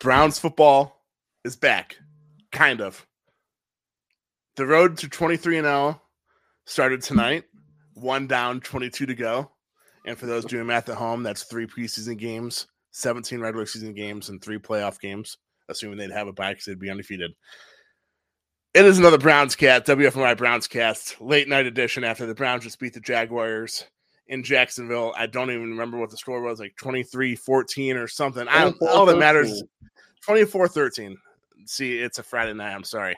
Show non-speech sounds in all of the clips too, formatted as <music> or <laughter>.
Browns football is back, kind of. The road to 23 and 0 started tonight. One down, 22 to go. And for those doing math at home, that's three preseason games, 17 regular season games, and three playoff games, assuming they'd have a bye because they'd be undefeated. It is another Browns cast, WFNY Browns cast, late night edition after the Browns just beat the Jaguars in Jacksonville. I don't even remember what the score was, like 23 14 or something. I don't, all that matters 24 13. See, it's a Friday night. I'm sorry.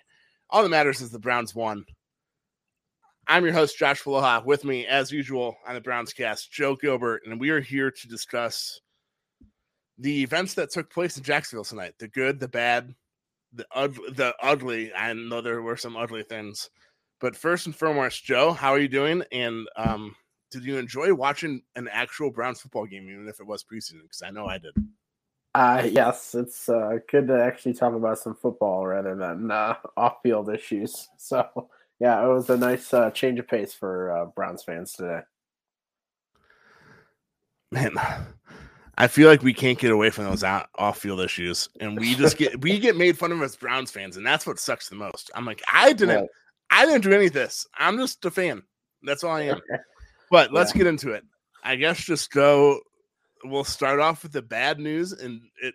All that matters is the Browns won. I'm your host, Josh Poloha. With me, as usual, on the Browns cast, Joe Gilbert, and we are here to discuss the events that took place in Jacksonville tonight the good, the bad, the, ugly, the ugly. I know there were some ugly things. But first and foremost, Joe, how are you doing? And um, did you enjoy watching an actual Browns football game, even if it was preseason? Because I know I did. Uh, yes, it's uh, good to actually talk about some football rather than uh, <laughs> off-field issues. <laughs> So, yeah, it was a nice uh, change of pace for uh, Browns fans today. Man, I feel like we can't get away from those off-field issues, and we just get we get made fun of as Browns fans, and that's what sucks the most. I'm like, I didn't, right. I didn't do any of this. I'm just a fan. That's all I am. But let's yeah. get into it. I guess just go. We'll start off with the bad news, and it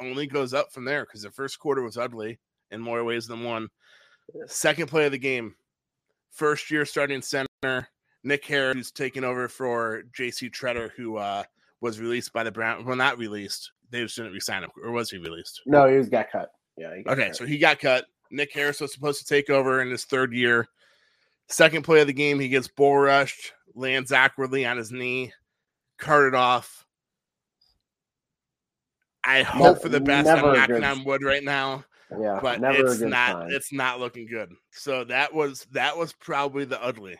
only goes up from there because the first quarter was ugly in more ways than one. Second play of the game, first year starting center Nick Harris, who's taking over for J.C. Tretter, who uh, was released by the Brown. Well, not released. They just didn't resign him, or was he released? No, he was got cut. Yeah. okay, cut. so he got cut. Nick Harris was supposed to take over in his third year. Second play of the game, he gets bull rushed lands awkwardly on his knee, carted off. I hope for the best. I'm knocking on wood right now. Yeah, but it's not. Sign. It's not looking good. So that was that was probably the ugly.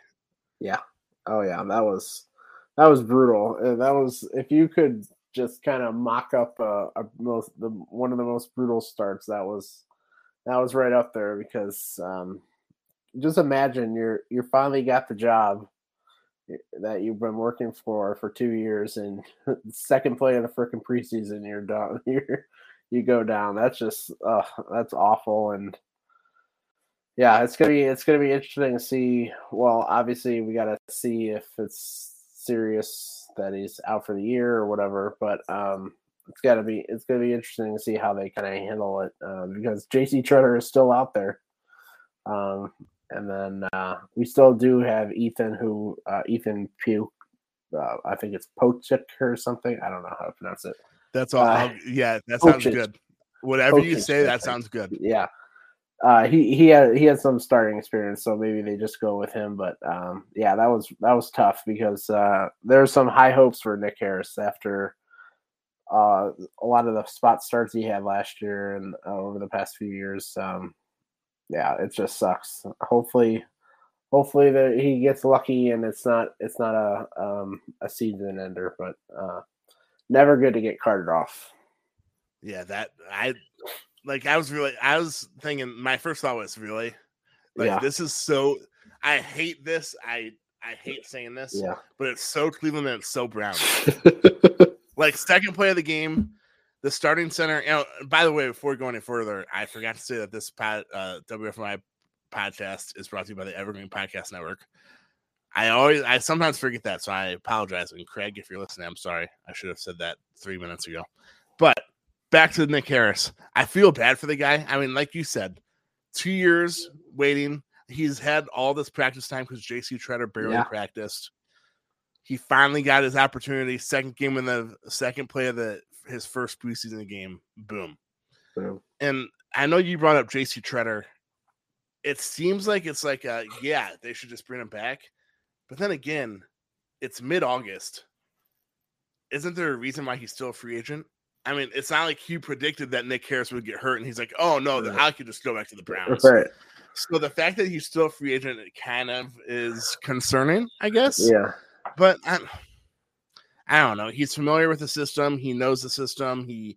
Yeah. Oh yeah, that was that was brutal. And that was if you could just kind of mock up a, a, most the one of the most brutal starts. That was that was right up there because um, just imagine you're you're finally got the job that you've been working for for two years, and <laughs> second play of the freaking preseason, you're done. <laughs> You're you go down. That's just uh, that's awful. And yeah, it's gonna be it's gonna be interesting to see. Well, obviously, we got to see if it's serious that he's out for the year or whatever. But um, it's got to be it's gonna be interesting to see how they kind of handle it um, because J.C. Tretter is still out there. Um, and then uh, we still do have Ethan, who uh, Ethan Pugh. Uh, I think it's Pochik or something. I don't know how to pronounce it. That's all. Uh, yeah, that sounds good. Whatever you say, that sounds good. Yeah. Uh, he he had he had some starting experience, so maybe they just go with him. But um, yeah, that was that was tough because uh, there's some high hopes for Nick Harris after uh, a lot of the spot starts he had last year and uh, over the past few years. Um, yeah, it just sucks. Hopefully, hopefully that he gets lucky and it's not it's not a um, a season ender, but uh, never good to get carted off. Yeah, that I like. I was really I was thinking. My first thought was really like yeah. this is so. I hate this. I I hate saying this. Yeah, but it's so Cleveland and it's so Brown. <laughs> like second play of the game the starting center. You know, by the way, before going any further, I forgot to say that this pod, uh, WFNY podcast is brought to you by the Evergreen Podcast Network. I always, I sometimes forget that, so I apologize. And Craig, if you're listening, I'm sorry. I should have said that three minutes ago. But back to Nick Harris. I feel bad for the guy. I mean, like you said, two years waiting. He's had all this practice time because JC Tretter barely yeah. practiced. He finally got his opportunity. Second game in the second play of the his first preseason game. Boom. Boom. And I know you brought up JC Tretter. It seems like it's like uh yeah, they should just bring him back. But then again, it's mid August. Isn't there a reason why he's still a free agent? I mean, it's not like he predicted that Nick Harris would get hurt, and he's like, "Oh no, right. I could just go back to the Browns." Right. So the fact that he's still a free agent, it kind of is concerning, I guess. Yeah. But I'm, I don't know. He's familiar with the system. He knows the system. He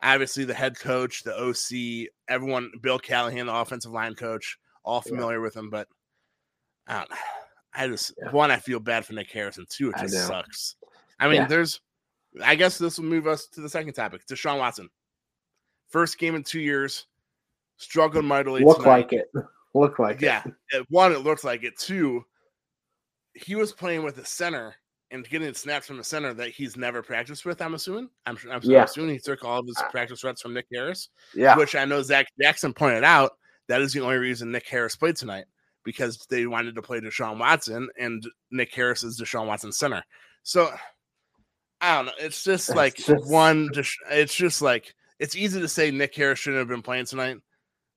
obviously the head coach, the OC, everyone, Bill Callahan, the offensive line coach, all familiar yeah. with him. But I don't. I just yeah. one, I feel bad for Nick Harrison. Two, it just sucks. I mean, yeah. there's. I guess this will move us to the second topic. Deshaun Watson. First game in two years, struggled mightily. Look tonight. like it. Look like yeah. it. It, one, it looked like it. Two, he was playing with a center and getting snaps from the center that he's never practiced with. I'm assuming. I'm, I'm, Yeah. assuming he took all of his uh, practice reps from Nick Harris, Yeah. which I know Zac Jackson pointed out. That is the only reason Nick Harris played tonight because they wanted to play Deshaun Watson, and Nick Harris is Deshaun Watson's center. So I don't know. It's just like just- one. It's just like it's easy to say Nick Harris shouldn't have been playing tonight,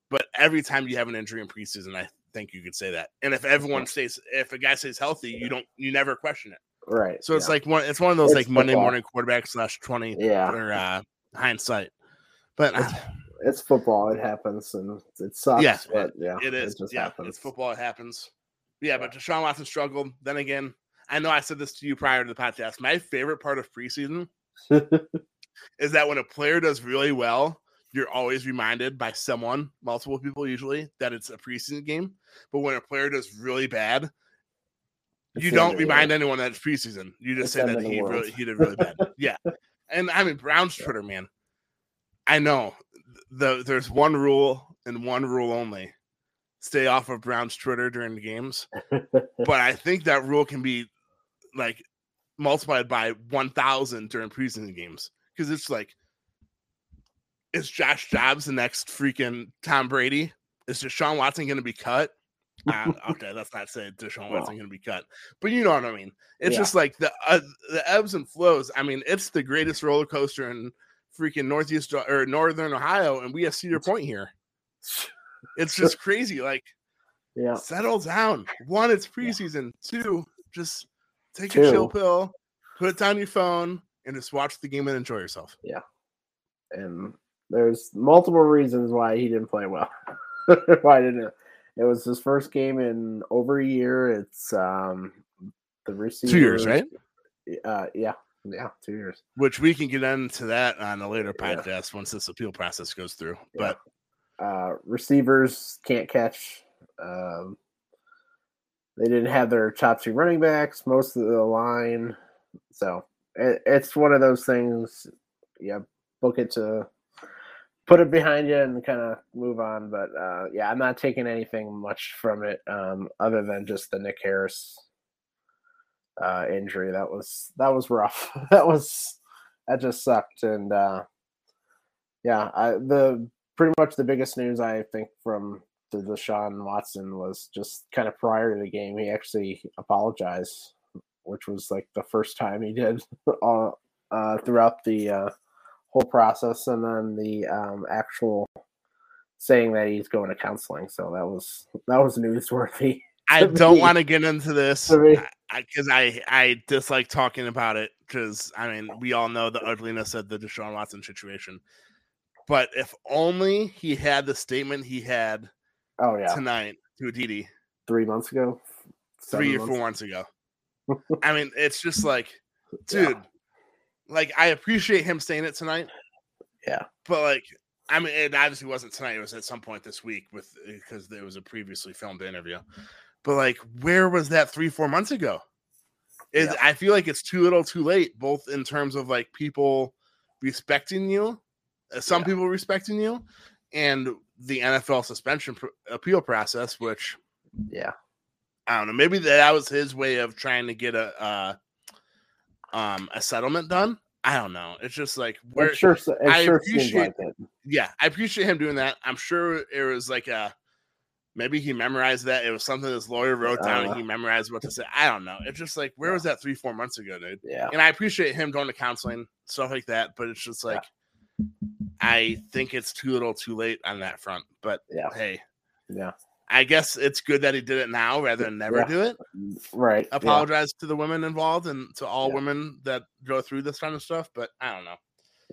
but every time you have an injury in preseason, I think you could say that. And if everyone stays, if a guy stays healthy, you don't, you never question it. Right. So it's yeah. like one. It's one of those It's like Monday morning quarterback slash twenty Yeah. or uh, hindsight. But It's- it's football. It happens and it sucks. Yeah, but yeah, it is. just yeah, happens. it's football. It happens. Yeah, but Deshaun Watson struggled. Then again, I know I said this to you prior to the podcast. My favorite part of preseason <laughs> is that when a player does really well, you're always reminded by someone, multiple people usually, that it's a preseason game. But when a player does really bad, you don't end of the remind world. anyone that it's preseason. You just It's say that end of the he world. really, he did really bad. <laughs> yeah, and I mean Brown's Twitter, man. I know the there's one rule and one rule only: stay off of Brown's Twitter during the games. <laughs> but I think that rule can be like multiplied by 1,000 during preseason games because it's like, is Josh Dobbs the next freaking Tom Brady? Is Deshaun Watson going to be cut? Uh, <laughs> okay, let's not say Deshaun. Watson going to be cut, but you know what I mean. It's Yeah. just like the uh, the ebbs and flows. I mean, it's the greatest roller coaster in freaking northeast or northern Ohio, and we have Cedar Point here. It's <laughs> just crazy. Like yeah. settle down. One, it's preseason. Two, just take Two. a chill pill, put it down your phone, and just watch the game and enjoy yourself. Yeah, and there's multiple reasons why he didn't play well. <laughs> why didn't it? Was his first game in over a year. It's um the receiver Two years, right? Uh yeah. Yeah, two years. Which we can get into that on a later Yeah. podcast once this appeal process goes through. Yeah. But uh, receivers can't catch. Um, they didn't have their top two running backs, most of the line. So it, it's one of those things. Yeah, book it to put it behind you and kind of move on. But uh, yeah, I'm not taking anything much from it um, other than just the Nick Harris uh, injury. That was that was rough. <laughs> that was that just sucked. And uh, yeah, I, the pretty much the biggest news I think from the Deshaun Watson was just kind of prior to the game. He actually apologized, which was like the first time he did <laughs> all, uh, throughout the uh, whole process, and then the um, actual saying that he's going to counseling. So that was that was newsworthy. <laughs> I don't want to get into this because I, I dislike talking about it because I mean we all know the ugliness of the Deshaun Watson situation. But if only he had the statement he had Oh yeah, tonight to Aditi three months ago, three or four months- months ago. <laughs> I mean, it's just like, Yeah. Like I appreciate him saying it tonight. Yeah. But like, I mean, it obviously wasn't tonight. It was at some point this week with because there was a previously filmed interview. But like, where was that three, four months ago? Is Yeah. I feel like it's too little, too late, both in terms of like people respecting you, uh, some Yeah. people respecting you, and the NFL suspension pr- appeal process, which Yeah, I don't know. Maybe that was his way of trying to get a uh, um a settlement done. I don't know. It's just like where it sure, it I sure appreciate- like yeah, I appreciate him doing that. I'm sure it was like a maybe he memorized that. It was something his lawyer wrote down Uh. and he memorized what to say. I don't know. It's just like where was that three, four months ago, dude? Yeah, And I appreciate him going to counseling, stuff like that, but it's just like I think it's too little too late on that front. But yeah, hey, yeah. I guess it's good that he did it now rather than never Yeah. do it. Right. yeah. apologize to the women involved and to all Yeah. women that go through this kind of stuff, but I don't know.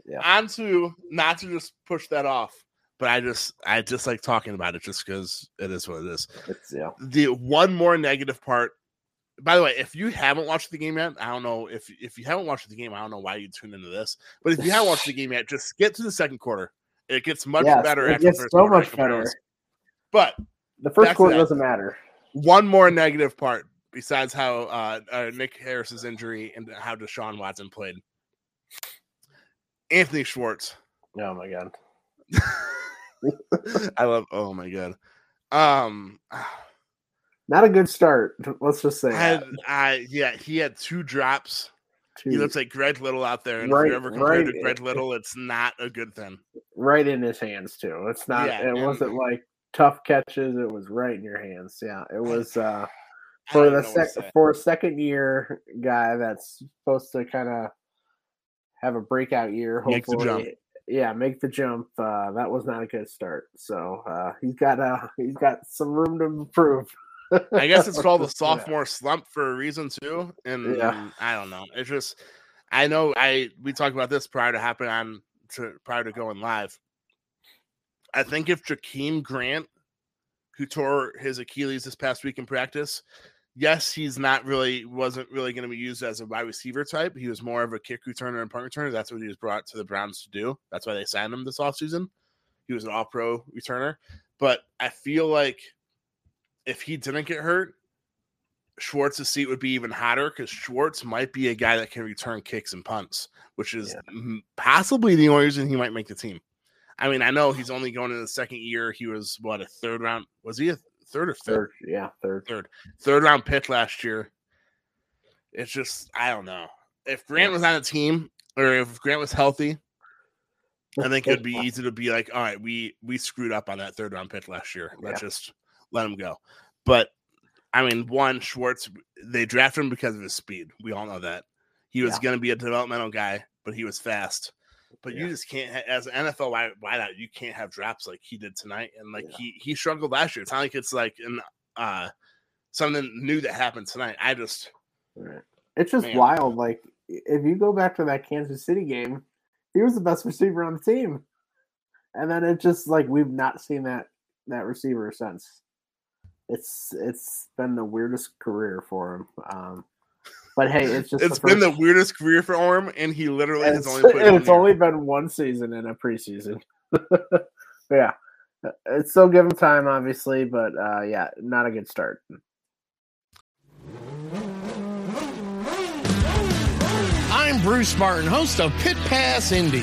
Yeah. On to not to just push that off, but I just I just like talking about it just because it is what it is. It's yeah. The one more negative part. By the way, if you haven't watched the game yet, I don't know if if you haven't watched the game, I don't know why you tuned into this. But if you haven't watched the game yet, just get to the second quarter. It gets much Yes, better. it after gets so much better. But The first Back quarter doesn't matter. one more negative part besides how uh, uh, Nick Harris's injury and how Deshaun Watson played. Anthony Schwartz, Oh my god. <laughs> I love. Oh my god. Um, not a good start. Let's just say. Had, I yeah, he had two drops. Two. He looks like Greg Little out there, and right, if you ever compared right, to Greg Little, it's not a good thing. Right in his hands too. It's not. Yeah, it wasn't like tough catches. It was right in your hands. Yeah, it <laughs> was. uh for the sec- for a second year guy that's supposed to kind of have a breakout year. Hopefully, yeah, make the jump. Uh, that was not a good start. So uh, he's got uh, he's got some room to improve. I guess it's called the <laughs> sophomore yeah. slump for a reason too. And yeah. I don't know. It's just I know I we talked about this prior to happening on to prior to going live. I think if Jakeem Grant, who tore his Achilles this past week in practice, yes, he's not really wasn't really going to be used as a wide receiver type. He was more of a kick returner and punt returner. That's what he was brought to the Browns to do. That's why they signed him this offseason. He was an all pro returner. But I feel like if he didn't get hurt, Schwartz's seat would be even hotter because Schwartz might be a guy that can return kicks and punts, which is yeah. possibly the only reason he might make the team. I mean, I know he's only going in the second year. He was what a third round. Was he a third or third? third yeah, third. Third. Third round pick last year. It's just I don't know. If Grant was on a team or if Grant was healthy, I think it'd be <laughs> easy to be like, all right, we we screwed up on that third round pick last year. Let's yeah. just let him go. But I mean, one Schwartz, they drafted him because of his speed. We all know that he was yeah. going to be a developmental guy, but he was fast. But yeah. you just can't, as an NFL wideout, you can't have drops like he did tonight. And like yeah. he he struggled last year. It's not like it's like an uh something new that happened tonight. I just, it's just man. wild. Like if you go back to that Kansas City game, he was the best receiver on the team, and then it just like we've not seen that that receiver since. It's it's been the weirdest career for him. Um, but hey, it's just it's the been the weirdest career for him, and he literally has only played. it's only been one season in a preseason. <laughs> yeah, it's still give him time, obviously, but uh, yeah, not a good start. I'm Bruce Martin, host of Pit Pass Indy.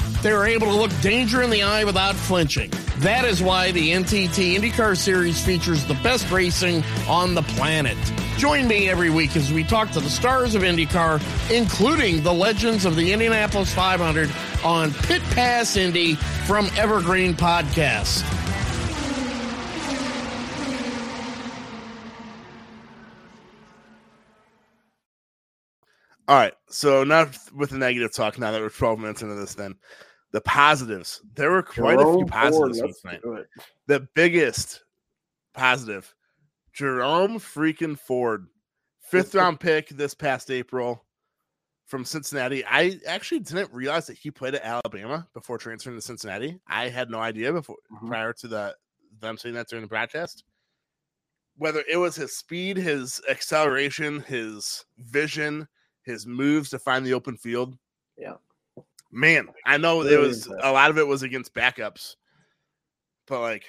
They are able to look danger in the eye without flinching. That is why the NTT IndyCar Series features the best racing on the planet. Join me every week as we talk to the stars of IndyCar, including the legends of the Indianapolis 500 on Pit Pass Indy from Evergreen Podcast. All right, so now with the negative talk. Now that we're 12 minutes into this, then the positives. There were quite Jerome a few positives Ford, tonight. The biggest positive, Jerome freaking Ford, fifth <laughs> round pick this past April from Cincinnati. I actually didn't realize that he played at Alabama before transferring to Cincinnati. I had no idea before mm-hmm. prior to the them saying that during the broadcast. Whether it was his speed, his acceleration, his vision, his moves to find the open field. Yeah man, I know there was a lot of it was against backups, but like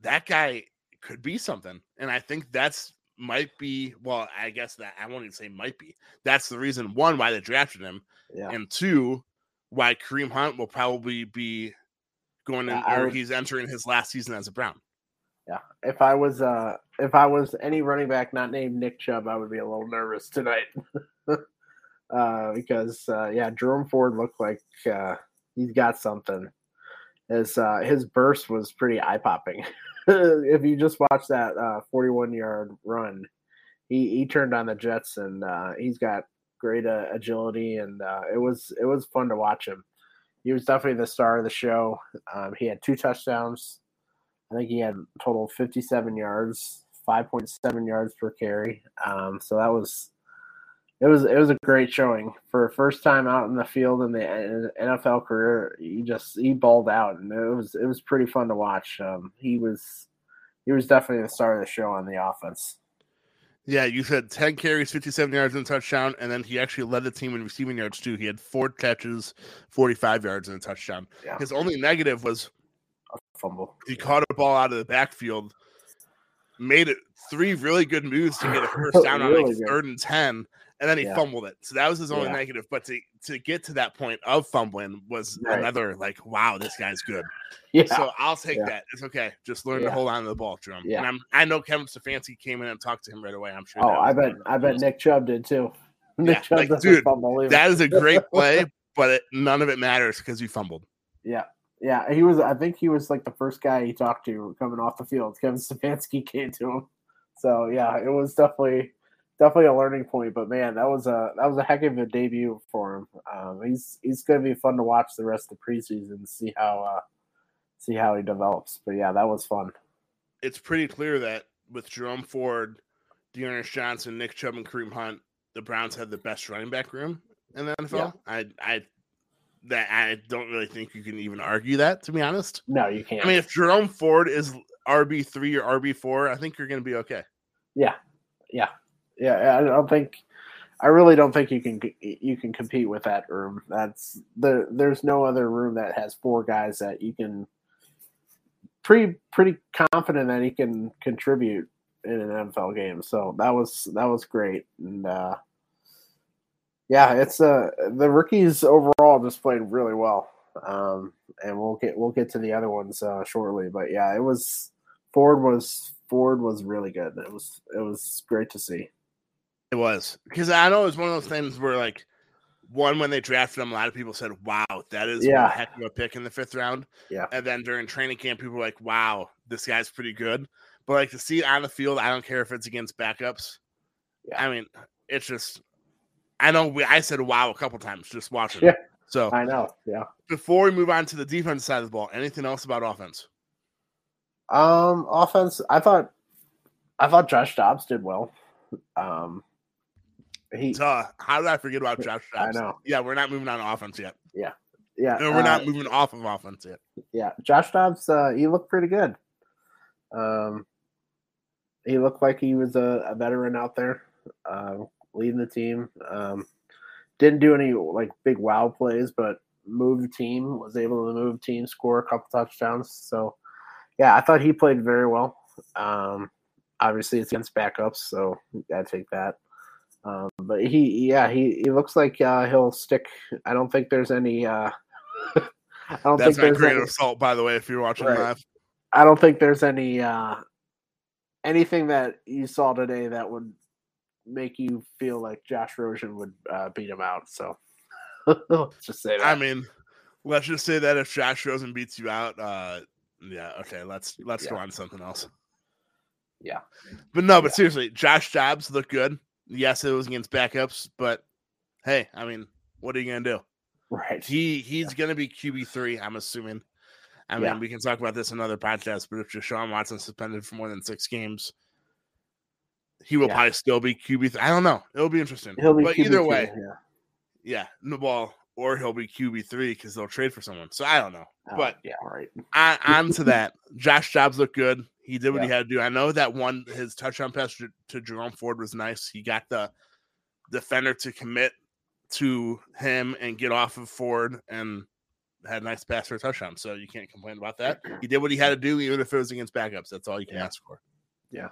that guy could be something, and I think that's might be well. I guess that I won't even say might be. That's the reason one why they drafted him, yeah. and two why Kareem Hunt will probably be going in, yeah, or would, he's entering his last season as a Brown. Yeah, if I was uh if I was any running back not named Nick Chubb, I would be a little nervous tonight. <laughs> uh, because uh, yeah, Jerome Ford looked like uh, he's got something. His uh, his burst was pretty eye popping. <laughs> if you just watch that uh, 41 yard run, he he turned on the Jets and he's got great agility and it was it was fun to watch him. He was definitely the star of the show. Um, he had two touchdowns. I think he had total 57 yards, 5.7 yards per carry. Um, so that was it was it was a great showing for a first time out in the field in the NFL career. He just he balled out, and it was it was pretty fun to watch. Um, he was he was definitely the star of the show on the offense. Yeah, you said 10 carries, 57 yards and a touchdown, and then he actually led the team in receiving yards too. He had four catches, 45 yards and a touchdown. Yeah. His only negative was a Fumble. he caught a ball out of the backfield, made it three really good moves to get a <laughs> first down on like good. third and 10, and then he Yeah. fumbled it. So that was his only Yeah. negative. But to, to get to that point of fumbling was Right. another like, wow, this guy's good. <laughs> Yeah. So I'll take Yeah. that. It's okay. Just learn to hold on to the ball, Jerome. Yeah. And I'm I know Kevin Stefanski came in and talked to him right away. I'm sure. oh, I bet one of the I bet Nick Chubb did too. <laughs> Nick Chubb like, dude. That is a great <laughs> play, but it, none of it matters because you fumbled. Yeah. Yeah, he was. I think he was like the first guy he talked to coming off the field. Kevin Stefanski came to him, so yeah, it was definitely definitely a learning point. But man, that was a that was a heck of a debut for him. Um, he's he's going to be fun to watch the rest of the preseason, see how uh, see how he develops. But yeah, that was fun. It's pretty clear that with Jerome Ford, D'Ernest Johnson, Nick Chubb, and Kareem Hunt, the Browns had the best running back room in the NFL. I I that I don't really think you can even argue that, to be honest. No, you can't. I mean, if Jerome Ford is RB three or RB four, I think you're going to be okay. yeah, yeah, yeah. I don't think. I really don't think you can you can compete with that room. That's the there's no other room that has four guys that you can pretty pretty confident that he can contribute in an NFL game. So that was that was great, and uh, yeah, it's uh the rookies overall just played really well. Um, and we'll get we'll get to the other ones uh, shortly, but yeah, it was Ford was Ford was really good. It was it was great to see. It was because I know it was one of those things where like one when they drafted him, a lot of people said, "Wow, that is Yeah. one heck of a pick in the fifth round." Yeah. and then during training camp, people were like, "Wow, this guy's pretty good." But like to see it on the field, I don't care if it's against backups. Yeah. I mean, it's just I know we, I said "Wow" a couple times just watching. Yeah. So I know. Yeah. before we move on to the defense side of the ball, anything else about offense? Um, offense. I thought, I thought Josh Dobbs did well. Um, he. So how did I forget about Josh? I know. Yeah, we're not moving on offense yet. Yeah. Yeah. No, we're uh, not moving off of offense yet. Yeah, Josh Dobbs. Uh, he looked pretty good. Um, he looked like he was a, a veteran out there, uh, leading the team. Um, didn't do any like big wow plays, but moved the team. Was able to move the team, score a couple touchdowns. So, yeah, I thought he played very well. Um, obviously, it's against backups, so you gotta take that. Um, but he, yeah, he, he looks like uh, he'll stick. I don't think there's any. Uh, <laughs> I don't That's think there's grain any, of salt, by the way, if you're watching Right. live. I don't think there's any uh, anything that you saw today that would make you feel like Josh Rosen would uh, beat him out. So let's <laughs> just say that. I mean, let's just say that if Josh Rosen beats you out, uh, yeah, okay, let's let's go on to something else. Yeah. But no, but Yeah. seriously, Josh Dobbs looked good. Yes, it was against backups, but hey, I mean, what are you gonna do? right. He he's gonna be QB three, I'm assuming. I mean, Yeah. we can talk about this in another podcast, but if Deshaun Watson suspended for more than six games, he will Yeah. probably still be QB. Th- I don't know. It'll be interesting. He'll be but QB either way, Yeah. yeah, no ball, or he'll be QB three because they'll trade for someone. So I don't know. Oh, But yeah, right. on, on to that, Josh Dobbs looked good. He did what he had to do. I know that one his touchdown pass to, to Jerome Ford was nice. He got the defender to commit to him and get off of Ford and had a nice pass for a touchdown. So you can't complain about that. He did what he had to do, even if it was against backups. That's all you can Yeah. ask for. Yeah.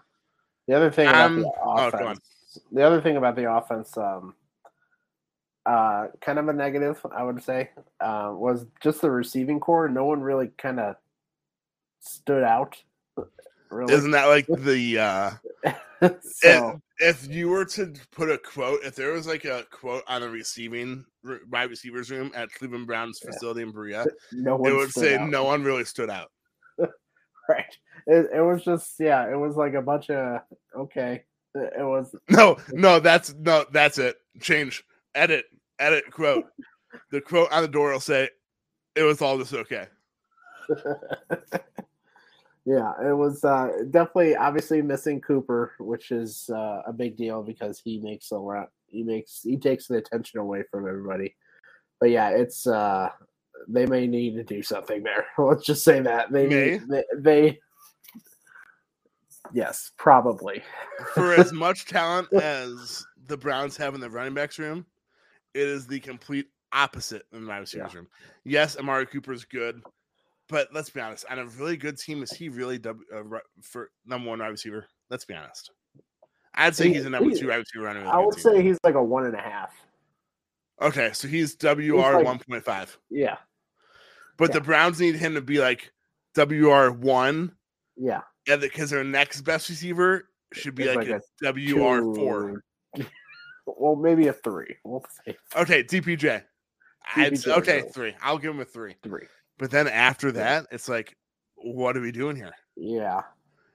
The other thing about Um, the oh, offense, the other thing about the offense, um, uh, kind of a negative, I would say, uh, was just the receiving core. No one really kind of stood out. Really, Isn't that like the uh <laughs> so if you were to put a quote, if there was like a quote on the receiving wide receivers room at Cleveland Browns Yeah. facility in Berea, no one it would say out. no one really stood out. <laughs> right. It, it was just yeah, it was like a bunch of okay. It, it was <laughs> No, no, that's no, that's it. Change, edit, edit quote. The quote on the door will say, "It was all just okay." Yeah, it was uh, definitely obviously missing Cooper, which is uh, a big deal because he makes a lot. He makes he takes the attention away from everybody. But yeah, it's uh, they may need to do something there. <laughs> Let's just say that they need- they, they Yes, probably. For as <laughs> much talent as the Browns have in the running backs room, it is the complete opposite in the wide receivers Yeah. room. Yes, Amari Cooper is good, but let's be honest. On a really good team, is he really w, uh, for number one wide receiver? Let's be honest. I'd say He- he's a number he- two wide receiver on I would team. say he's like a one and a half. Okay, so he's WR like- one point five, Yeah, but the Browns need him to be like WR one, yeah. and because their next best receiver should be like, like a WR four. <laughs> Well, maybe a three. We'll say Okay, DPJ. I'd okay, three. I'll give him a three. three. But then after that, it's like, what are we doing here? Yeah,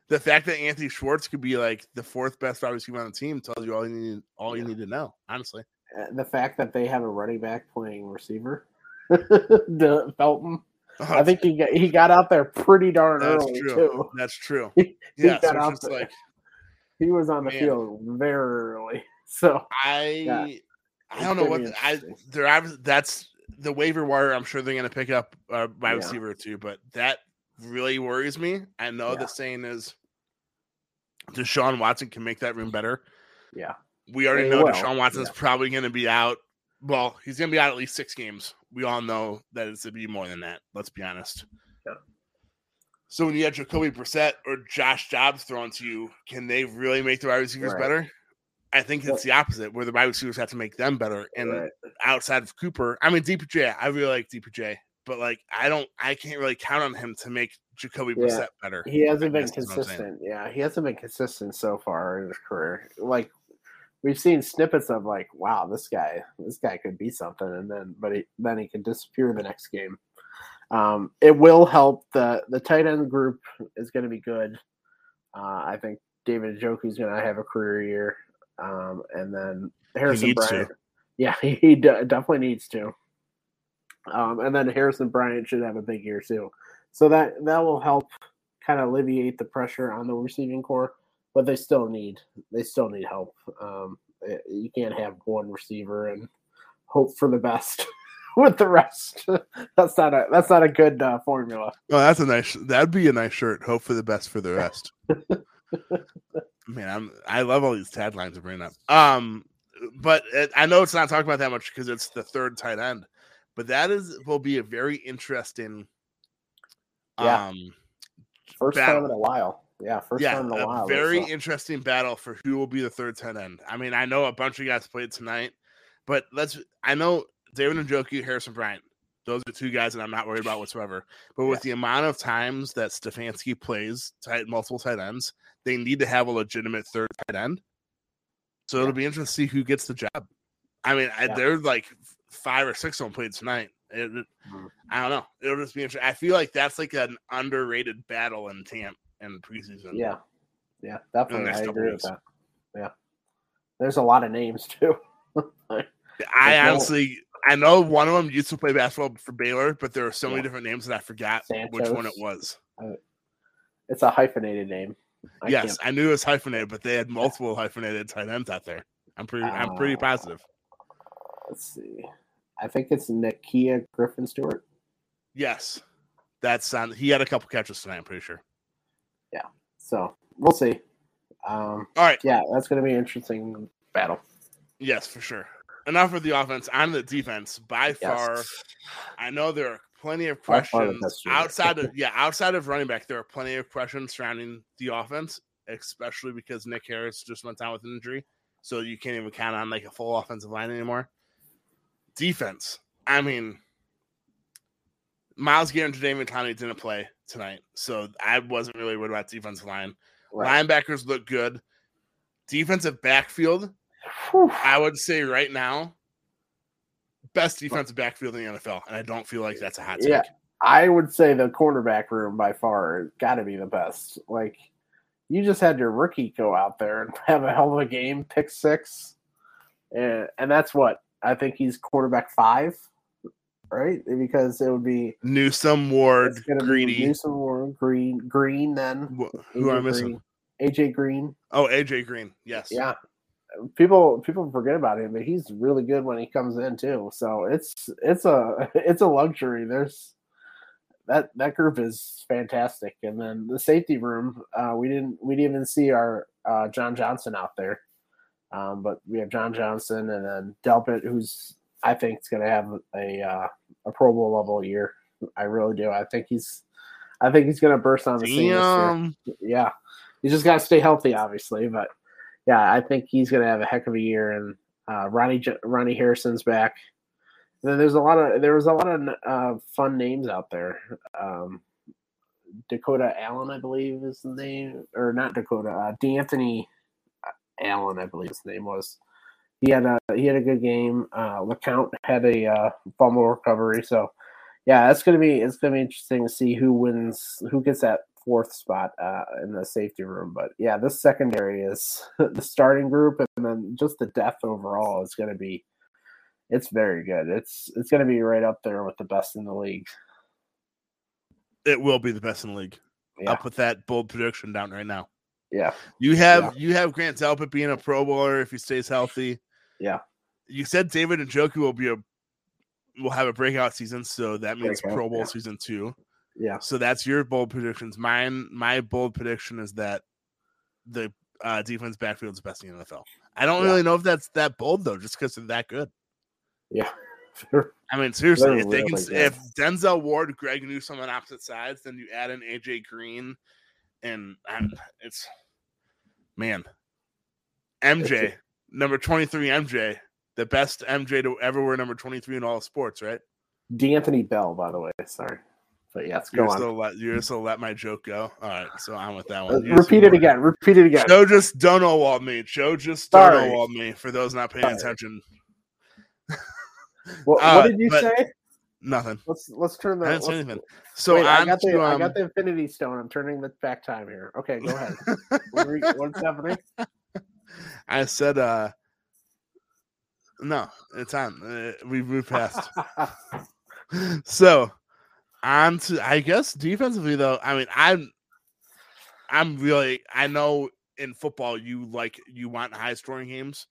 The fact that Anthony Schwartz could be like the fourth best wide receiver on the team tells you all you need. All you Yeah. need to know, honestly. Uh, the fact that they have a running back playing receiver, <laughs> the Felton. I <laughs> think he got he got out there pretty darn that's early true. too. That's true. <laughs> He Yeah, so out just there. like He was on the Man. field very early. So I, Yeah. I don't know what be I. there. That's the waiver wire. I'm sure they're going to pick up uh, my Yeah. receiver too, but that really worries me. I know Yeah. the saying is, Deshaun Watson can make that room better. yeah, we already know will, Deshaun Watson's yeah. probably going to be out. Well, he's going to be out at least six games. We all know that it's going to be more than that. Let's be honest. Yeah. So when you have Jacoby Brissett or Josh Dobbs thrown to you, can they really make the wide receivers Right. better? I think it's the opposite, where the wide receivers have to make them better. And right. outside of Cooper, I mean DPJ, I really like DPJ, but like I don't, I can't really count on him to make Jacoby Yeah. Brissett better. He hasn't been guess that's what I'm consistent. Yeah, he hasn't been consistent so far in his career. Like we've seen snippets of like, wow, this guy, this guy could be something, and then but he, then he can disappear the next game. Um, it will help the the tight end group is going to be good. Uh, I think David Njoku's going to have a career year, um, and then Harrison needs to. Bryant. Yeah, <laughs> he, he de- definitely needs to. Um, and then Harrison Bryant should have a big year too. So that that will help kind of alleviate the pressure on the receiving core, but they still need they still need help. Um, eh, you can't have one receiver and hope for the best <laughs> with the rest. <laughs> that's not a that's not a good uh, formula. Oh, that's a nice. That'd be a nice shirt. Hope for the best for the rest. Man, I'm. I love all these taglines to bring up. Um, but it, I know it's not talking about that much because it's the third tight end. But that is will be a very interesting. Yeah. Um, First Battle. time in a while. Yeah, first yeah, time in a, a while. very so- interesting battle for who will be the third tight end. I mean, I know a bunch of guys played tonight, but let's. I know David Njoku, Harrison Bryant. Those are two guys that I'm not worried about whatsoever. But with the amount of times that Stefanski plays tight multiple tight ends, they need to have a legitimate third tight end. So it'll be interesting to see who gets the job. I mean, I, Yeah. there's like five or six of them played tonight. It, Mhm. I don't know. It'll just be interesting. I feel like that's like an underrated battle in camp and preseason. yeah, yeah, definitely. I agree with that. Yeah, there's a lot of names <laughs> too. I honestly, I know one of them used to play basketball for Baylor, but there are so many Yeah. different names that I forgot which one it Santos. was. it's a hyphenated name. I yes, can't- I knew it was hyphenated, but they had multiple hyphenated tight ends out there. I'm pretty, I'm pretty Uh, positive. let's see. I think it's Nakia Griffin Stewart. Yes, that's on. He had a couple catches tonight. I'm pretty sure. Yeah. So we'll see. Um, All right. yeah, that's going to be an interesting battle. Yes, for sure. Enough of the offense. On the defense. By far, I know there are plenty of By far the questions outside of yeah, outside of running back. There are plenty of questions surrounding the offense, especially because Nick Harris just went down with an injury, so you can't even count on like a full offensive line anymore. Defense. I mean, Myles Garrett and Jadeveon Clowney didn't play tonight, so I wasn't really worried about defensive line. Right. Linebackers look good. Defensive backfield, Whew. I would say right now, best defensive backfield in the NFL, and I don't feel like that's a hot take. Yeah. I would say the cornerback room by far got to be the best. Like, you just had your rookie go out there and <laughs> have a hell of a game, pick six, and and that's what I think he's quarterback five, right? Because it would be Newsome, Ward, Greedy. Newsome, Warren, Green, Green, then Wh- Who am I missing? AJ Green. Oh, AJ Green. Yes. Yeah. People people forget about him, but he's really good when he comes in too. So it's it's a <laughs> it's a luxury. There's that that group is fantastic. And then the safety room, uh, we didn't we didn't even see our uh, John Johnson out there, um, but we have John Johnson and then Delpit, who's I think is going to have a uh, a Pro Bowl level year. I really do. I think he's I think he's going to burst on the scene. Damn. Yeah, he's just got to stay healthy, obviously. But yeah, I think he's going to have a heck of a year. And uh, Ronnie Ronnie Harrison's back. And there's a lot of there was a lot of uh, fun names out there. Um, Dakota Allen, I believe, is the name, or not Dakota, uh, D'Anthony Allen, I believe his name was. He had a he had a good game. Uh, LeCounte had a uh, fumble recovery, so yeah, it's gonna be it's gonna be interesting to see who wins, who gets that fourth spot uh, in the safety room. But yeah, this secondary is <laughs> the starting group, and then just the depth overall is gonna be it's very good. It's it's gonna be right up there with the best in the league. It will be the best in the league. Yeah, I'll put that bold prediction down right now. yeah, You have Yeah. you have Grant Delpit being a Pro Bowler if he stays healthy. yeah. You said David Njoku will be a will have a breakout season, so that means Breakout, Pro Bowl yeah. season two. Yeah, So that's your bold predictions. Mine, my bold prediction is that the uh, defense backfield is best in the NFL. I don't Yeah. really know if that's that bold though, just because they're that good. yeah. <laughs> I mean, seriously, They're if they can, good. if Denzel Ward, Greg Newsome on opposite sides, then you add in AJ Green, and um, it's man, MJ number twenty three, MJ, the best MJ to ever wear number twenty three in all sports, right? D'Anthony Bell, by the way. Sorry, but yes, go You're on. still let you're still let my joke go. All right, so I'm with that Uh, one. You repeat it again. Repeat it again. Joe just Donowald me. Joe just don't Sorry. Donowald me. For those not paying Sorry. attention, <laughs> What, uh, what did you say? nothing. Let's let's turn the. I didn't say anything. So wait, I got the to, I um, got the Infinity Stone. I'm turning the back time here. Okay, go ahead. <laughs> We- what's happening? <laughs> I said, uh, no, it's on. Uh, we've moved past. so, on to, I guess, defensively, though, I mean, I'm, I'm really, I know in football you like, you want high scoring games.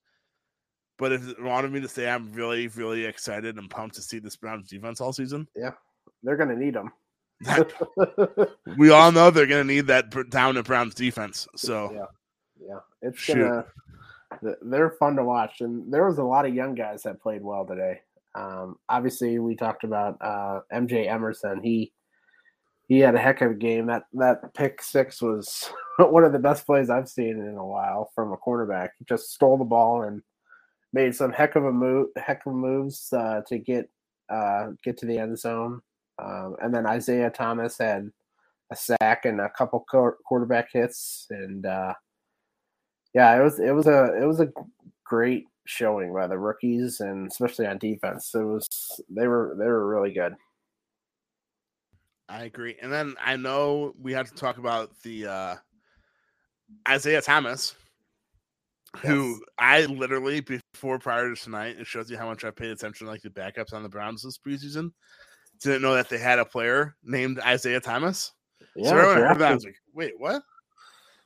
But if it wanted me to say I'm really, really excited and pumped to see this Browns defense all season, Yeah, They're gonna need them. <laughs> we all know they're going to need that down at Browns defense. So, Yeah. yeah, it's Shoot. gonna. They're fun to watch, and there was a lot of young guys that played well today. Um, obviously, we talked about uh, MJ Emerson. He he had a heck of a game. That that pick six was <laughs> one of the best plays I've seen in a while from a quarterback. He just stole the ball and made some heck of a move, heck of moves uh, to get uh, get to the end zone. Um, and then Isaiah Thomas had a sack and a couple quar- quarterback hits, and uh, yeah, it was it was a it was a great showing by the rookies, and especially on defense. It was they were they were really good. I agree. And then I know we had to talk about the uh Isaiah Thomas, who Yes. I literally before prior to tonight, it shows you how much I paid attention like the backups on the Browns this preseason. Didn't know that they had a player named Isaiah Thomas. Yeah, so everyone heard that. I was like, wait, what?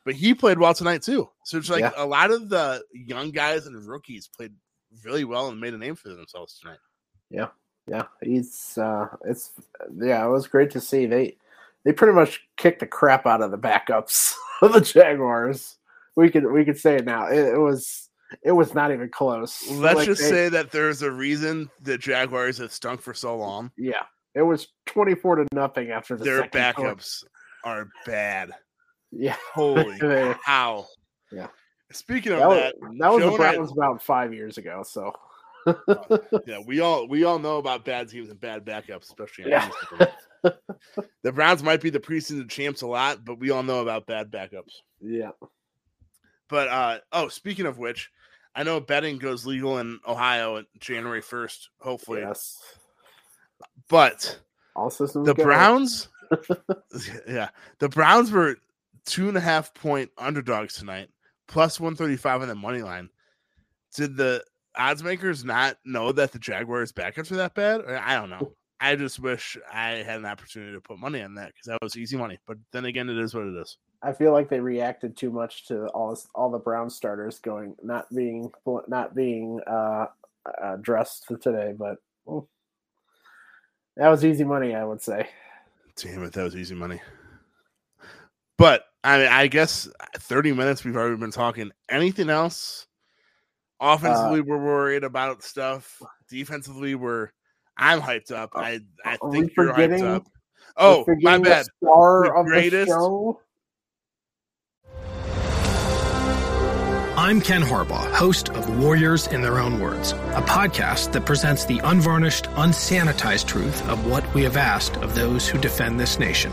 But he played well tonight too. So it's like Yeah. a lot of the young guys and rookies played really well and made a name for themselves tonight. Yeah, yeah, he's uh it's yeah, it was great to see. They they pretty much kicked the crap out of the backups <laughs> of the Jaguars. We could we could say it now. It, it was it was not even close. Let's Like, just they- say that there's a reason the Jaguars have stunk for so long. yeah, it was twenty four to nothing after the Their backups are bad. Yeah, <laughs> Holy cow. Yeah. Speaking of that was, that, that was the Browns about five years ago. So <laughs> yeah, we all we all know about bad teams and bad backups, especially Yeah. the Browns might be the preseason champs a lot, but we all know about bad backups. yeah, But uh oh, speaking of which, I know betting goes legal in Ohio on January first, hopefully. yes, But all systems the go. Browns, <laughs> yeah, the Browns were two and a half point underdogs tonight, plus one thirty five on the money line. Did the odds makers not know that the Jaguars backups were that bad? I don't know. I just wish I had an opportunity to put money on that because that was easy money. But then again, it is what it is. I feel like they reacted too much to all all the Brown starters going not being not being uh, uh dressed today, but well, that was easy money, I would say. Damn it, that was easy money. But I mean, I guess 30 minutes we've already been talking. Anything else? Offensively, uh, we're worried about stuff. Defensively, we're I'm hyped up. I I think you're hyped up. Oh, my bad. star the of greatest. the show. I'm Ken Harbaugh, host of Warriors in Their Own Words, a podcast that presents the unvarnished, unsanitized truth of what we have asked of those who defend this nation.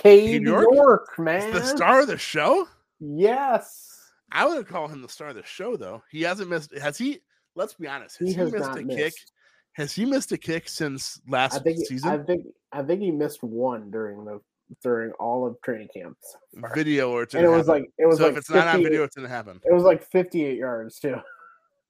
Cade York, York, man. the star of the show? Yes. I would call him the star of the show, though. He hasn't missed. Has he? Let's be honest. Has he, he missed a missed. kick? Has he missed a kick since last I think, season? I think. I think he missed one during the during all of training camps. Video or and it was like it was so like if it's not on video, it's gonna happen. It was like fifty eight yards too.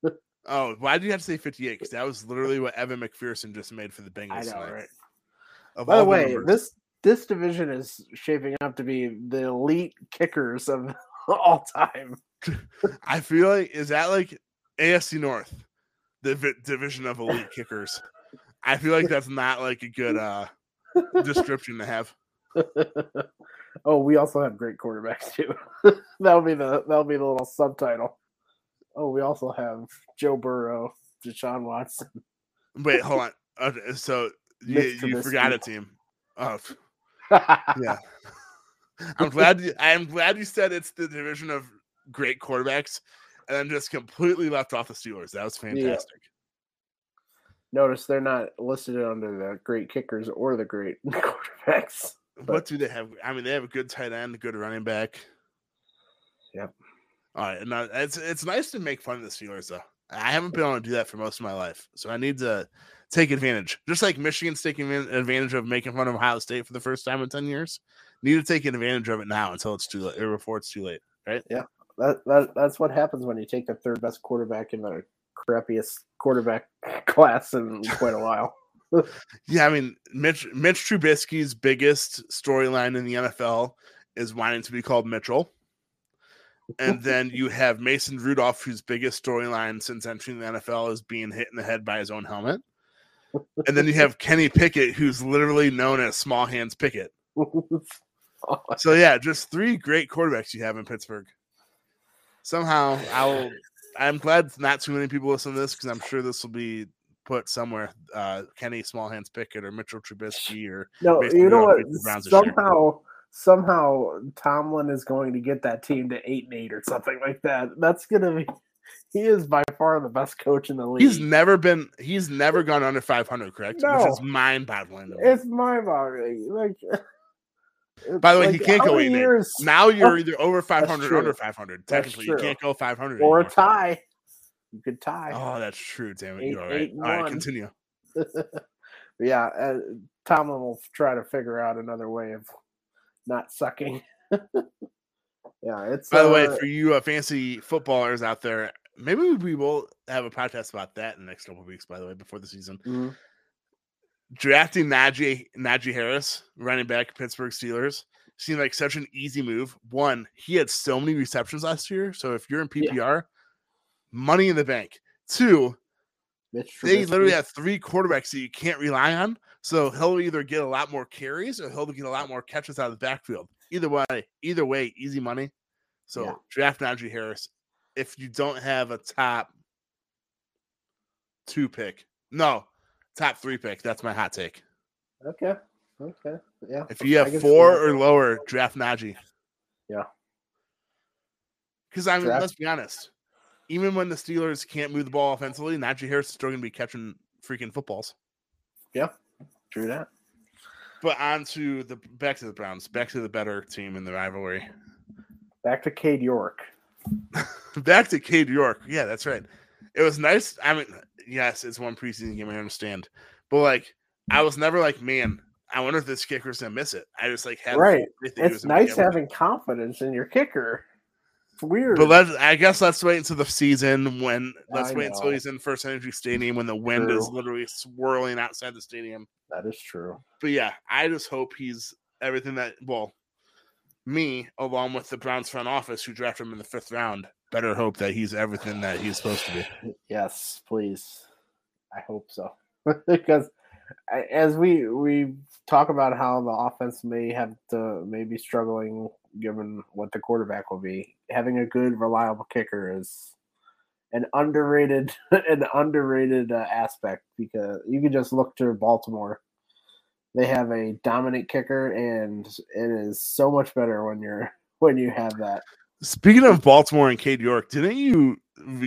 <laughs> oh, why do you have to say fifty eight? Because that was literally what Evan McPherson just made for the Bengals. I know, tonight. right? By the way, numbers. this this division is shaping up to be the elite kickers of <laughs> all time. I feel like is that like AFC North, the v- division of elite <laughs> kickers. I feel like that's not like a good uh description to have. <laughs> oh, we also have great quarterbacks too. that'll be the that'll be the little subtitle. Oh, we also have Joe Burrow, Deshaun Watson. Wait, hold on. Okay, so you, you forgot a team. Oh, yeah. <laughs> I'm glad. You, I'm glad you said it's the division of great quarterbacks, and then just completely left off the Steelers. That was fantastic. Yeah. Notice they're not listed under the great kickers or the great <laughs> quarterbacks. But... What do they have? I mean, they have a good tight end, a good running back. Yep. All right, now it's it's nice to make fun of the Steelers though. I haven't been able to do that for most of my life, so I need to take advantage. Just like Michigan's taking advantage of making fun of Ohio State for the first time in 10 years, need to take advantage of it now until it's too late or before it's too late. Right? Yeah. That, that that's what happens when you take the third best quarterback in the crappiest quarterback <laughs> class in quite a while. <laughs> yeah, I mean, Mitch Mitch Trubisky's biggest storyline in the NFL is wanting to be called Mitchell. And <laughs> then you have Mason Rudolph, whose biggest storyline since entering the NFL is being hit in the head by his own helmet and then you have Kenny Pickett, who's literally known as Small Hands Pickett. <laughs> so yeah, just three great quarterbacks you have in Pittsburgh. Somehow, I'll. I'm glad not too many people listen to this because I'm sure this will be put somewhere. Uh, Kenny Small Hands Pickett or Mitchell Trubisky or no, you know what? Somehow, somehow Tomlin is going to get that team to eight and eight or something like that. That's gonna be he is by far the best coach in the league. He's never been. He's never gone under 500. Correct? No, Which is mind boggling. It's mind boggling. Like. <laughs> By the way, like, he can't go eight. Years? <laughs> Now you're either over 500 or under 500. Technically, you can't go 500 or anymore. a tie. You could tie. Oh, that's true. Damn it. Eight, you're all right. All right, continue. <laughs> yeah, uh, Tomlin will try to figure out another way of not sucking. yeah, it's. By the way, uh, for you uh, fancy footballers out there, Maybe we will have a podcast about that in the next couple weeks. By the way, before the season, mm-hmm. drafting Najee Najee Harris, running back, Pittsburgh Steelers, seemed like such an easy move. One, he had so many receptions last year, so if you're in PPR, yeah. money in the bank. Two, they literally have three quarterbacks that you can't rely on. So he'll either get a lot more carries or he'll get a lot more catches out of the backfield. Either way, either way, easy money. So yeah. draft Najee Harris if you don't have a top two pick. No, top three pick. That's my hot take. Okay. Okay. Yeah. If you have four or lower, draft Najee. Yeah. Because I mean, draft. let's be honest. Even when the Steelers can't move the ball offensively, Najee Harris is still going to be catching freaking footballs. Yeah, true that. But on to the back to the Browns, back to the better team in the rivalry. Back to Cade York. <laughs> <laughs> Back to Cade York. Yeah, that's right. It was nice. I mean, yes, it's one preseason game. I understand, but like, I was never like, man, I wonder if this kicker's gonna miss it. I just like had Right. It's nice having confidence in your kicker. It's weird. But let's I guess let's wait until the season when let's I wait until he's in FirstEnergy Stadium when the wind is literally swirling outside the stadium. that is true. But yeah, I just hope he's everything that well, me along with the Browns front office who drafted him in the fifth round, better hope that he's everything that he's supposed to be. Yes, please. I hope so. <laughs> because as we we talk about how the offense may have to maybe struggling given what the quarterback will be, having a good reliable kicker is an underrated <laughs> an underrated uh, aspect because you can just look to Baltimore. They have a dominant kicker, and it is so much better when you're <laughs> when you have that. Speaking of Baltimore and Cade York, didn't you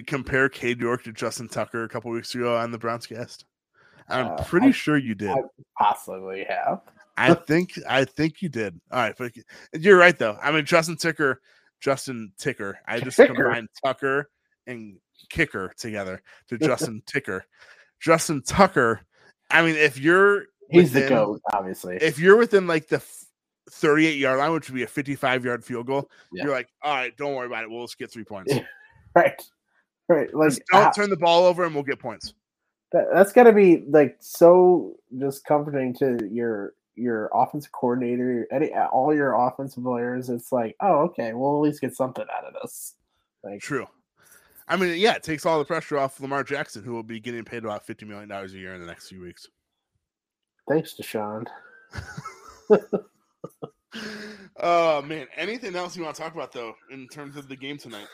compare Cade York to Justin Tucker a couple weeks ago on the Browns cast? I'm Uh, pretty I- sure you did. I possibly have. I think I think you did. All right, but you're right though. I mean Justin Ticker, Justin Ticker. I just Ticker. combined Tucker and Kicker together to <laughs> Justin Ticker. Justin Tucker. I mean, if you're He's the goat, obviously. if you're within like the 38 yard line, which would be a 55 yard field goal, Yeah. you're like, all right, don't worry about it. We'll just get three points. <laughs> right, right. Like Just don't how- turn the ball over and we'll get points. that, that's got to be like so just comforting to your your offensive coordinator, any all your offensive players. It's like, oh, okay, we'll at least get something out of this. Like, True. I mean, yeah, it takes all the pressure off Lamar Jackson, who will be getting paid about $50 million a year in the next few weeks. thanks, Deshaun. <laughs> Oh man! Anything else you want to talk about though in terms of the game tonight?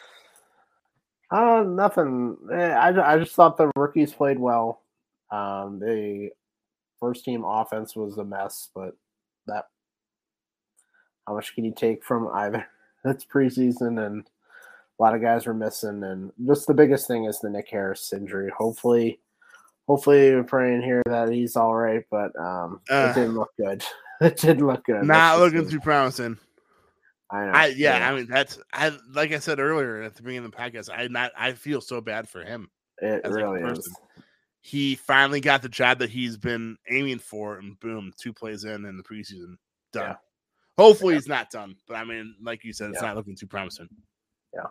Uh, nothing. Eh, I, I just thought the rookies played well. Um, the first team offense was a mess, but that how much can you take from either? <laughs> It's preseason, and a lot of guys were missing, and just the biggest thing is the Nick Harris injury. Hopefully, hopefully, we're praying here that he's all right, but um, Uh, it didn't look good. <laughs> <laughs> it didn't look good. Not looking too promising. I know. I yeah, I mean that's I like I said earlier at the beginning of the podcast. I not I feel so bad for him. it really is. He finally got the job that he's been aiming for, and boom, two plays in in the preseason, done. Yeah. Hopefully, he's not done, but I mean, like you said, it's Yeah. not looking too promising. Yeah.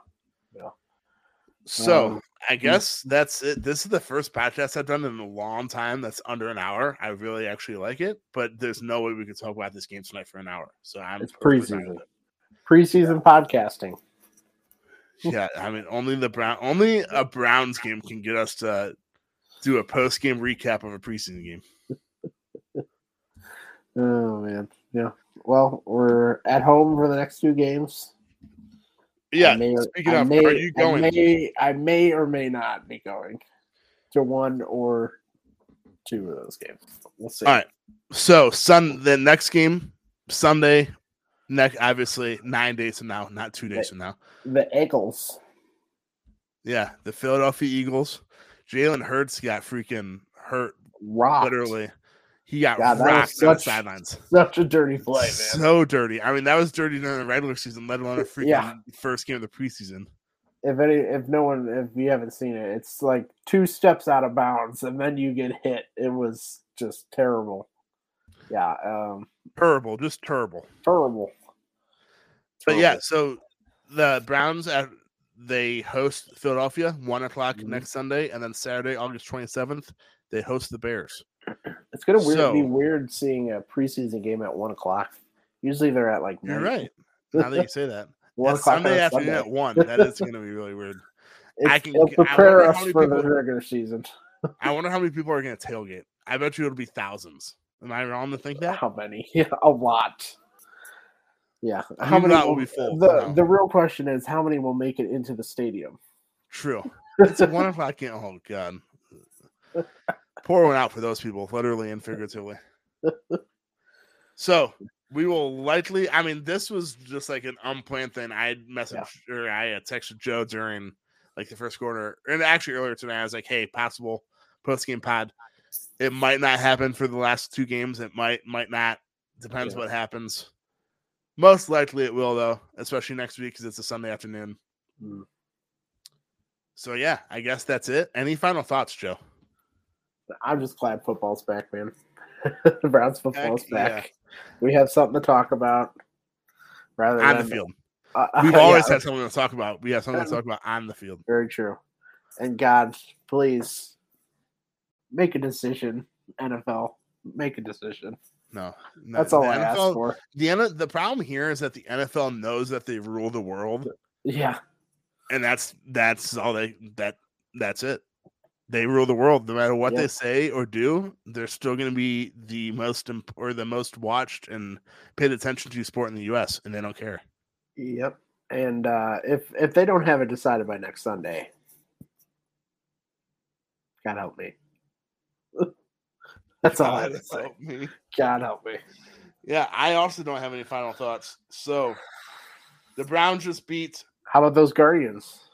Yeah. So Um, I guess that's it. This is the first podcast I've done in a long time that's under an hour. I really actually like it, but there's no way we could talk about this game tonight for an hour. So I'm It's preseason. it. Preseason podcasting. <laughs> Yeah, I mean, only the Brown, only a Browns game can get us to do a post game recap of a preseason game. <laughs> Oh man, yeah. Well, we're at home for the next two games. Yeah. May, speaking I of, may, are you going? I may, I may or may not be going to one or two of those games. We'll see. All right. So Sun the next game Sunday, next obviously nine days from now, not two days from now. The Eagles. Yeah, the Philadelphia Eagles. Jalen Hurts got freaking hurt. Rocked. Literally, he got God, rocked on the sidelines. Such a dirty play, man. So dirty. I mean, that was dirty during the regular season, let alone a <laughs> freaking Yeah. first game of the preseason. if any, if no one, if you haven't seen it, it's like two steps out of bounds, and then you get hit. It was just terrible. Yeah, um, Terrible, just terrible. terrible. But yeah, so the Browns at they host Philadelphia one o'clock Mhm. next Sunday, and then Saturday, August twenty seventh, they host the Bears. It's gonna weird, be weird seeing a preseason game at one o'clock. Usually they're at like You're night. right. <laughs> Now that you say that, one o'clock Sunday afternoon Sunday. at one, <laughs> that is going to be really weird. I can- prepare us for the regular season. <laughs> I wonder how many people are going to tailgate. I bet you it'll be thousands. Am I wrong to think that? How many? Yeah, a lot. Yeah. How many will will- be full, The no. the real question is how many will make it into the stadium? True. It's a one o'clock game. Oh god. Pour one out for those people, literally and figuratively. So we will likely. I mean, this was just like an unplanned thing. I messaged or I had texted Joe during like the first quarter, and actually earlier tonight. I was like, "Hey, possible post game pod. It might not happen for the last two games. It might, might not. Depends Yeah. what happens. Most likely it will, though, especially next week because it's a Sunday afternoon. Hmm. So yeah, I guess that's it. Any final thoughts, Joe? I'm just glad football's back, man. the <laughs> Browns football's Heck, back. We have something to talk about. Rather on than the field. Uh, <laughs> We've yeah, always had something to talk about. We have something to talk about on the field. very true. And God, please make a decision. NFL, make a decision. No, no That's all I ask for. The the problem here is that the NFL knows that they rule the world, Yeah, and that's that's all they that that's it. They rule the world. No matter what they say or do, they're still going to be the most imp- or the most watched and paid attention to sport in the U.S. and they don't care. yep. And uh, if if they don't have it decided by next Sunday, God help me. <laughs> That's all I have to God say. help me. God help me. Yeah, I also don't have any final thoughts. So the Browns just beat. How about those Guardians?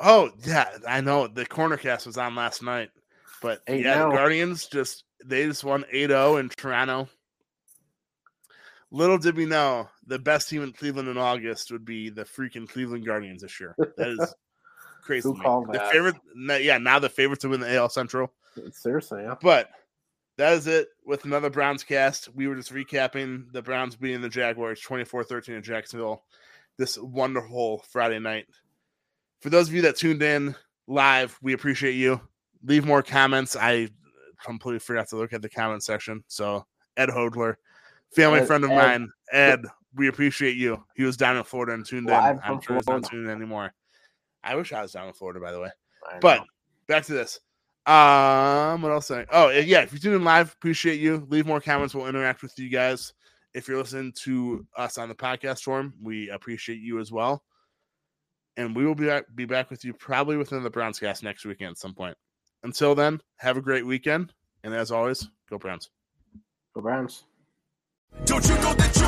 Oh yeah, I know the corner cast was on last night, but yeah, the. Guardians just they just won 8-0 in Toronto. Little did we know the best team in Cleveland in August would be the freaking Cleveland Guardians this year. That is <laughs> crazy. Who called the that? favorite? Yeah, now the favorite to win the AL Central. Seriously, yeah. But that is it with another Browns cast. We were just recapping the Browns beating the Jaguars 24 13 in Jacksonville this wonderful Friday night. For those of you that tuned in live, we appreciate you. Leave more comments. I completely forgot to look at the comment section. So, Ed Hodler, family Ed- friend of Ed. mine, Ed, we appreciate you. He was down in Florida and tuned in. I'm sure he's not tuned in anymore. I wish I was down in Florida, by the way. But back to this. Um, what else? Saying? Oh, yeah. If you're tuning in live, appreciate you. Leave more comments. We'll interact with you guys. If you're listening to us on the podcast form, we appreciate you as well. And we will be back, be back with you probably within the Browns cast next weekend at some point. Until then, have a great weekend. And as always, go Browns. Go Browns. Don't you know that you're a grown up?